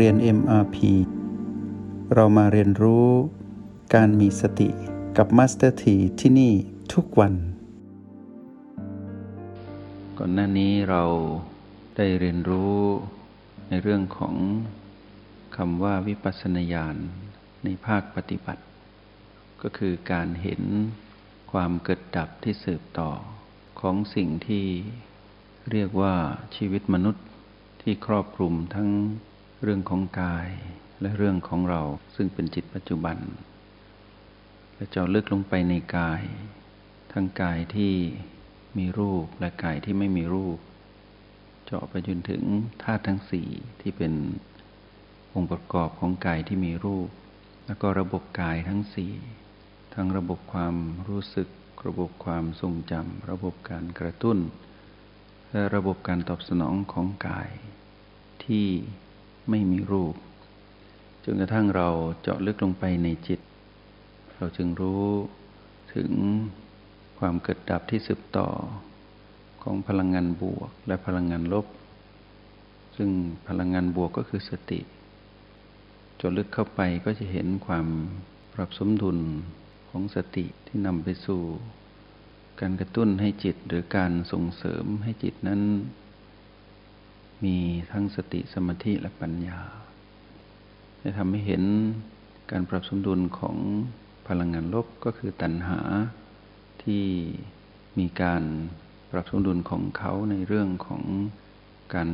เรียน MRP เรามาเรียนรู้การมีสติกับ Master T ที่ที่นี่ทุกวัน ก่อนหน้านี้เราได้เรียนรู้ในเรื่องของคำว่าวิปัสสนาญาณในภาคปฏิบัติ ก็คือการเห็นความเกิดดับที่สืบต่อของสิ่งที่เรียกว่าชีวิตมนุษย์ที่ครอบคลุมทั้ง เรื่องของกายและเรื่องของเราซึ่งเป็นจิตปัจจุบันและเจาะลึกลงไปในกาย ทั้งกายที่มีรูปและกายที่ไม่มีรูป เจาะไปจนถึงธาตุทั้งสี่ที่เป็นองค์ประกอบของกายที่มีรูป แล้วก็ระบบกายทั้งสี่ทั้งระบบความรู้สึก ระบบความทรงจำระบบการกระตุ้น และระบบการตอบสนองของกาย ที่ ไม่มีรูป จนกระทั่งเราเจาะลึกลงไปในจิต เราจึงรู้ถึงความเกิดดับที่สืบต่อของพลังงานบวกและพลังงานลบ ซึ่งพลังงานบวกก็คือสติจาะลึกเข้าไปก็จะเห็นความปรับสมดุลของสติที่นำไปสู่ การกระตุ้นให้จิตหรือการส่งเสริมให้จิตนั้น มีทั้งสติสมาธิและปัญญาจะทำให้เห็นการปรับสมดุลของพลังงานลบก็คือตัณหาที่มีการปรับสมดุลของเขาในเรื่องของการ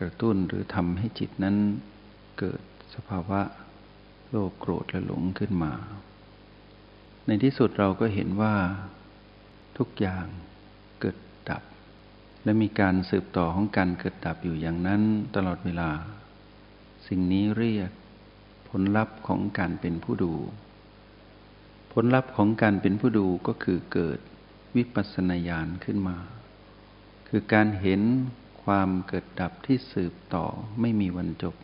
กระตุ้นหรือทำให้จิตนั้นเกิดสภาวะโลภโกรธและหลงขึ้นมา ในที่สุดเราก็เห็นว่าทุกอย่าง และมีการสืบต่อของการเกิดดับอยู่อย่างนั้นตลอดเวลา สิ่งนี้เรียกผลลัพธ์ของการเป็นผู้ดู ผลลัพธ์ของการเป็นผู้ดูก็คือเกิดวิปัสสนาญาณขึ้นมา คือการเห็นความเกิดดับที่สืบต่อไม่มีวันจบ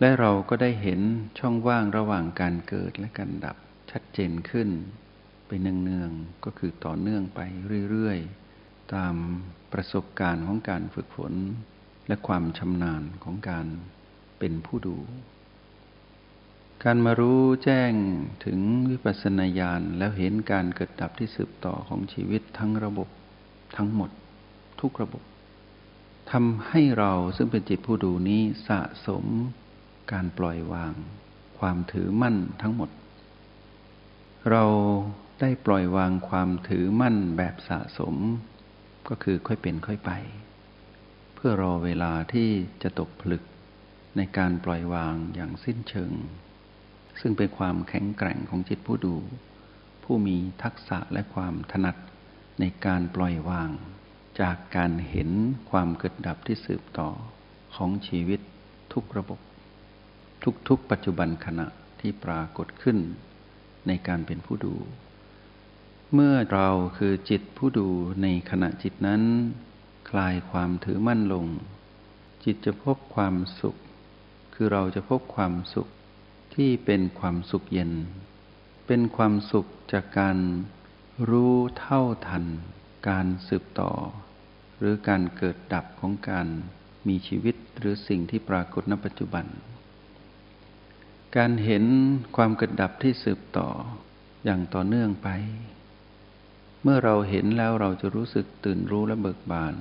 และเราก็ได้เห็นช่องว่างระหว่างการเกิดและการดับชัดเจนขึ้น ไปเนืองๆก็คือต่อเนื่องไปเรื่อยๆ ตามประสบการณ์ของการฝึกฝน และความชำนาญของการเป็นผู้ดู การมารู้แจ้งถึงวิปัสสนาญาณแล้วเห็นการเกิดดับที่สืบต่อของชีวิตทั้งระบบทั้งหมด ทุกระบบทำให้เราซึ่งเป็นจิตผู้ดูนี้สะสมการปล่อยวาง ความถือมั่นทั้งหมด เราได้ปล่อยวางความถือมั่นแบบสะสม ก็คือค่อยเป็นค่อยไป เพื่อรอเวลาที่จะตกผลึกในการปล่อยวางอย่างสิ้นเชิง ซึ่งเป็นความแข็งแกร่งของจิตผู้ดู ผู้มีทักษะและความถนัดในการปล่อยวาง จากการเห็นความเกิดดับที่สืบต่อของชีวิตทุกระบบ ทุกๆปัจจุบันขณะที่ปรากฏขึ้นในการเป็นผู้ดู เมื่อเราคือจิตผู้ดูในขณะจิตนั้น คลายความถือมั่นลง จิตจะพบความสุข คือเราจะพบความสุขที่เป็นความสุขเย็น เป็นความสุขจากการรู้เท่าทัน การสืบต่อ หรือการเกิดดับของการมีชีวิตหรือสิ่งที่ปรากฏณปัจจุบัน การเห็นความเกิดดับที่สืบต่ออย่างต่อเนื่องไป เมื่อเราเห็นแล้วเราจะรู้สึกตื่นรู้และเบิกบาน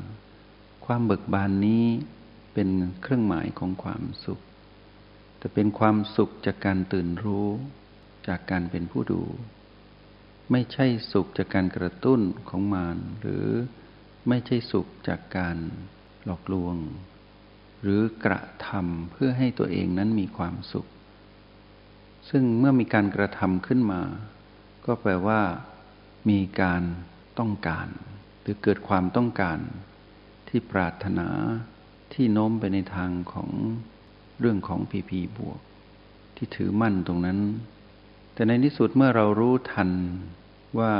ความเบิกบานนี้เป็นเครื่องหมายของความสุข แต่เป็นความสุขจากการตื่นรู้จากการเป็นผู้ดู ไม่ใช่สุขจากการกระตุ้นของมารหรือไม่ใช่สุขจากการหลอกลวง หรือกระทำเพื่อให้ตัวเองนั้นมีความสุข ซึ่งเมื่อมีการกระทำขึ้นมา ก็แปลว่า มีการต้องการ หรือเกิดความต้องการที่ปรารถนาที่โน้มไปในทางของเรื่องของพีพีบวก ที่ถือมั่นตรงนั้น แต่ในที่สุดเมื่อเรารู้ทันว่า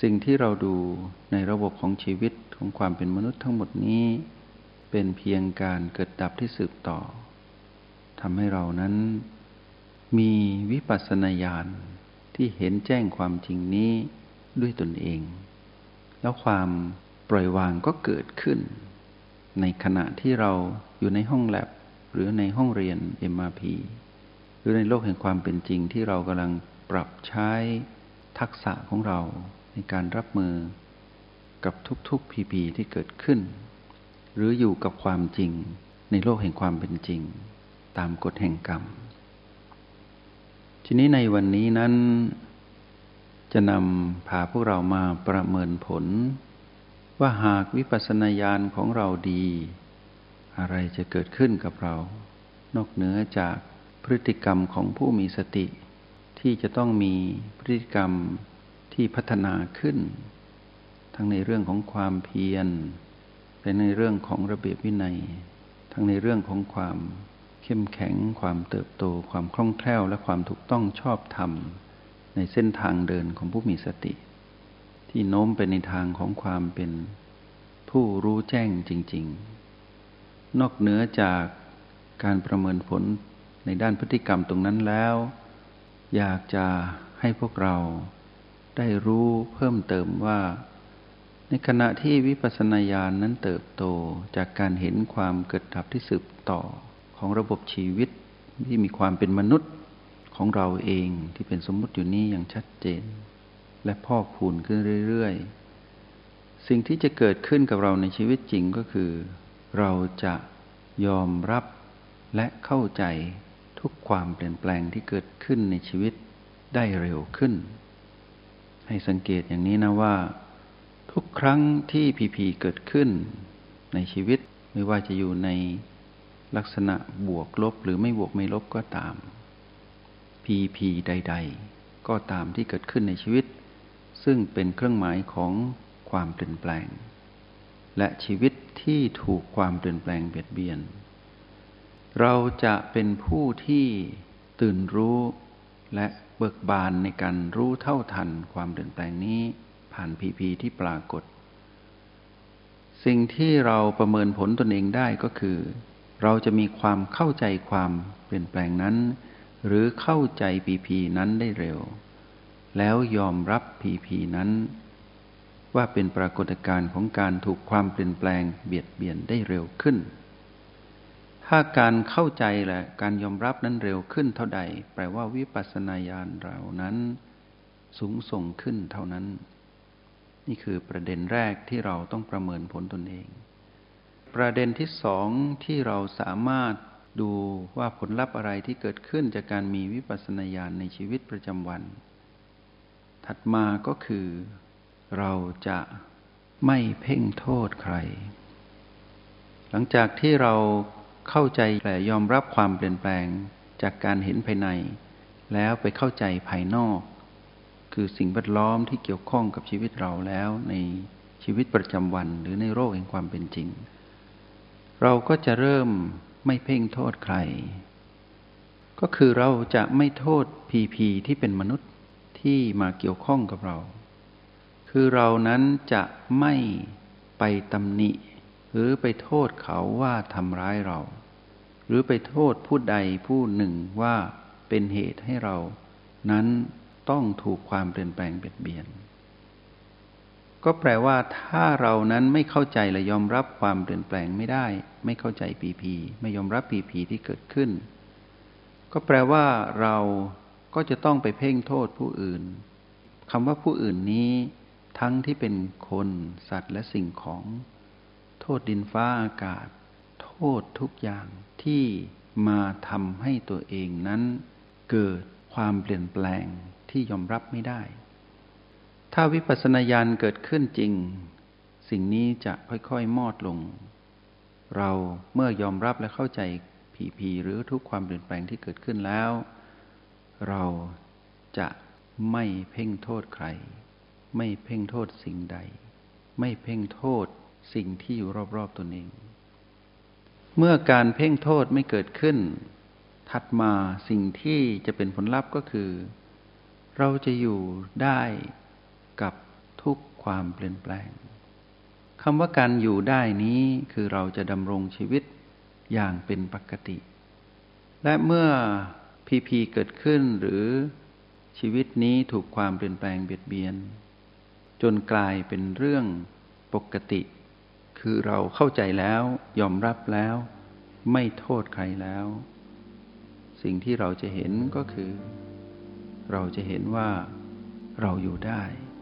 สิ่งที่เราดูในระบบของชีวิตของความเป็นมนุษย์ทั้งหมดนี้ เป็นเพียงการเกิดดับที่สืบต่อทำให้เรานั้นมีวิปัสสนาญาณ ที่เห็นแจ้งความจริงนี้ด้วยตนเอง แล้วความปล่อยวางก็เกิดขึ้น ในขณะที่เราอยู่ในห้องแลบหรือในห้องเรียน MRP หรือในโลกแห่งความเป็นจริงที่เรากำลังปรับใช้ทักษะของเราในการรับมือกับทุกๆ PP ที่เกิดขึ้น หรืออยู่กับความจริงในโลกแห่งความเป็นจริง ตามกฎแห่งกรรม ทีนี้ในวันนี้นั้น จะนำพาพวกเรามาประเมินผล ว่าหากวิปัสสนาญาณของเราดี อะไรจะเกิดขึ้นกับเรา นอกเหนือจากพฤติกรรมของผู้มีสติ ที่จะต้องมีพฤติกรรมที่พัฒนาขึ้น ทั้งในเรื่องของความเพียรและในเรื่องของระเบียบวินัย ทั้งในเรื่องของความ เข้มแข็ง ความเติบโต ความคล่องแคล่ว และความถูกต้องชอบธรรม ในเส้นทางเดินของผู้มีสติ ที่โน้มไปในทางของความเป็นผู้รู้แจ้งจริง ๆ นอกเหนือจากการประเมินผลในด้านพฤติกรรมตรงนั้นแล้ว อยากจะให้พวกเราได้รู้เพิ่มเติมว่า ในขณะที่วิปัสสนาญาณนนั้นเติบโตจากการเห็นความเกิดดับที่สืบต่อ ของระบบชีวิตที่มีความเป็นมนุษย์ของเราเองที่เป็นสมมุติอยู่นี้อย่างชัดเจน และพอกพูนขึ้นเรื่อยๆ สิ่งที่จะเกิดขึ้นกับเราในชีวิตจริงก็คือ เราจะยอมรับและเข้าใจทุกความเปลี่ยนแปลงที่เกิดขึ้นในชีวิตได้เร็วขึ้น ให้สังเกตอย่างนี้นะว่า ทุกครั้งที่พีพีเกิดขึ้นในชีวิตไม่ว่าจะอยู่ใน ลักษณะบวกลบหรือไม่บวกไม่ลบก็ตามพีพีใด ๆ ก็ตามที่เกิดขึ้นในชีวิต ซึ่งเป็นเครื่องหมายของความเปลี่ยนแปลง และชีวิตที่ถูกความเปลี่ยนแปลงเบียดเบียน เราจะเป็นผู้ที่ตื่นรู้และเบิกบานในการรู้เท่าทันความเปลี่ยนแปลงนี้ผ่านพีพีที่ปรากฏ สิ่งที่เราประเมินผลตนเองได้ก็คือ เราจะมีความเข้าใจความเปลี่ยนแปลงนั้น หรือเข้าใจพีพีนั้นได้เร็ว แล้วยอมรับพีพีนั้น ว่าเป็นปรากฏการณ์ของการถูกความเปลี่ยนแปลงเบียดเบียนได้เร็วขึ้น ถ้าการเข้าใจและการยอมรับนั้นเร็วขึ้นเท่าใด แปลว่าวิปัสสนาญาณเรานั้นสูงส่งขึ้นเท่านั้น นี่คือประเด็นแรกที่เราต้องประเมินผลตนเอง ประเด็นที่สองที่เราสามารถดูว่าผลลัพธ์อะไรที่เกิดขึ้นจากการมีวิปัสสนาญาณในชีวิตประจำวัน ถัดมาก็คือ เราจะไม่เพ่งโทษใคร หลังจากที่เราเข้าใจและยอมรับความเปลี่ยนแปลงจากการเห็นภายใน แล้วไปเข้าใจภายนอก คือสิ่งแวดล้อมที่เกี่ยวข้องกับชีวิตเราแล้วในชีวิตประจำวันหรือในโลกแห่งความเป็นจริง เราก็จะเริ่มไม่เพ่งโทษใคร ก็คือเราจะไม่โทษพีพีที่เป็นมนุษย์ที่มาเกี่ยวข้องกับเรา คือเรานั้นจะไม่ไปตำหนิ หรือไปโทษเขาว่าทำร้ายเรา หรือไปโทษผู้ใดผู้หนึ่งว่าเป็นเหตุให้เรา นั้นต้องถูกความเปลี่ยนแปลงเบียดเบียน ก็แปลว่าถ้าเรานั้นไม่เข้าใจและยอมรับความเปลี่ยนแปลงไม่ได้ ไม่เข้าใจปีพีไม่ยอมรับปีพีที่เกิดขึ้น ก็แปลว่าเราก็จะต้องไปเพ่งโทษผู้อื่นคำว่าผู้อื่นนี้ ทั้งที่เป็นคนสัตว์และสิ่งของ โทษดินฟ้าอากาศ โทษทุกอย่างที่มาทำให้ตัวเองนั้น เกิดความเปลี่ยนแปลงที่ยอมรับไม่ได้ ถ้าวิปัสสนาญาณเกิดขึ้นจริง สิ่งนี้จะค่อยๆ มอดลง เราเมื่อยอมรับและเข้าใจผีผีหรือทุกความเปลี่ยนแปลงที่เกิดขึ้นแล้ว เราจะไม่เพ่งโทษใคร ไม่เพ่งโทษสิ่งใด ไม่เพ่งโทษสิ่งที่อยู่รอบๆตนเอง เมื่อการเพ่งโทษไม่เกิดขึ้น ถัดมาสิ่งที่จะเป็นผลลัพธ์ก็คือ เราจะอยู่ได้ กับทุกความเปลี่ยนแปลงคำว่าการอยู่ได้นี้คือเราจะดำรงชีวิตอย่างเป็นปกติ และเมื่อพีพีเกิดขึ้นหรือชีวิตนี้ถูกความเปลี่ยนแปลงเบียดเบียน จนกลายเป็นเรื่องปกติ คือเราเข้าใจแล้วยอมรับแล้ว ไม่โทษใครแล้ว สิ่งที่เราจะเห็นก็คือ เราจะเห็นว่าเราอยู่ได้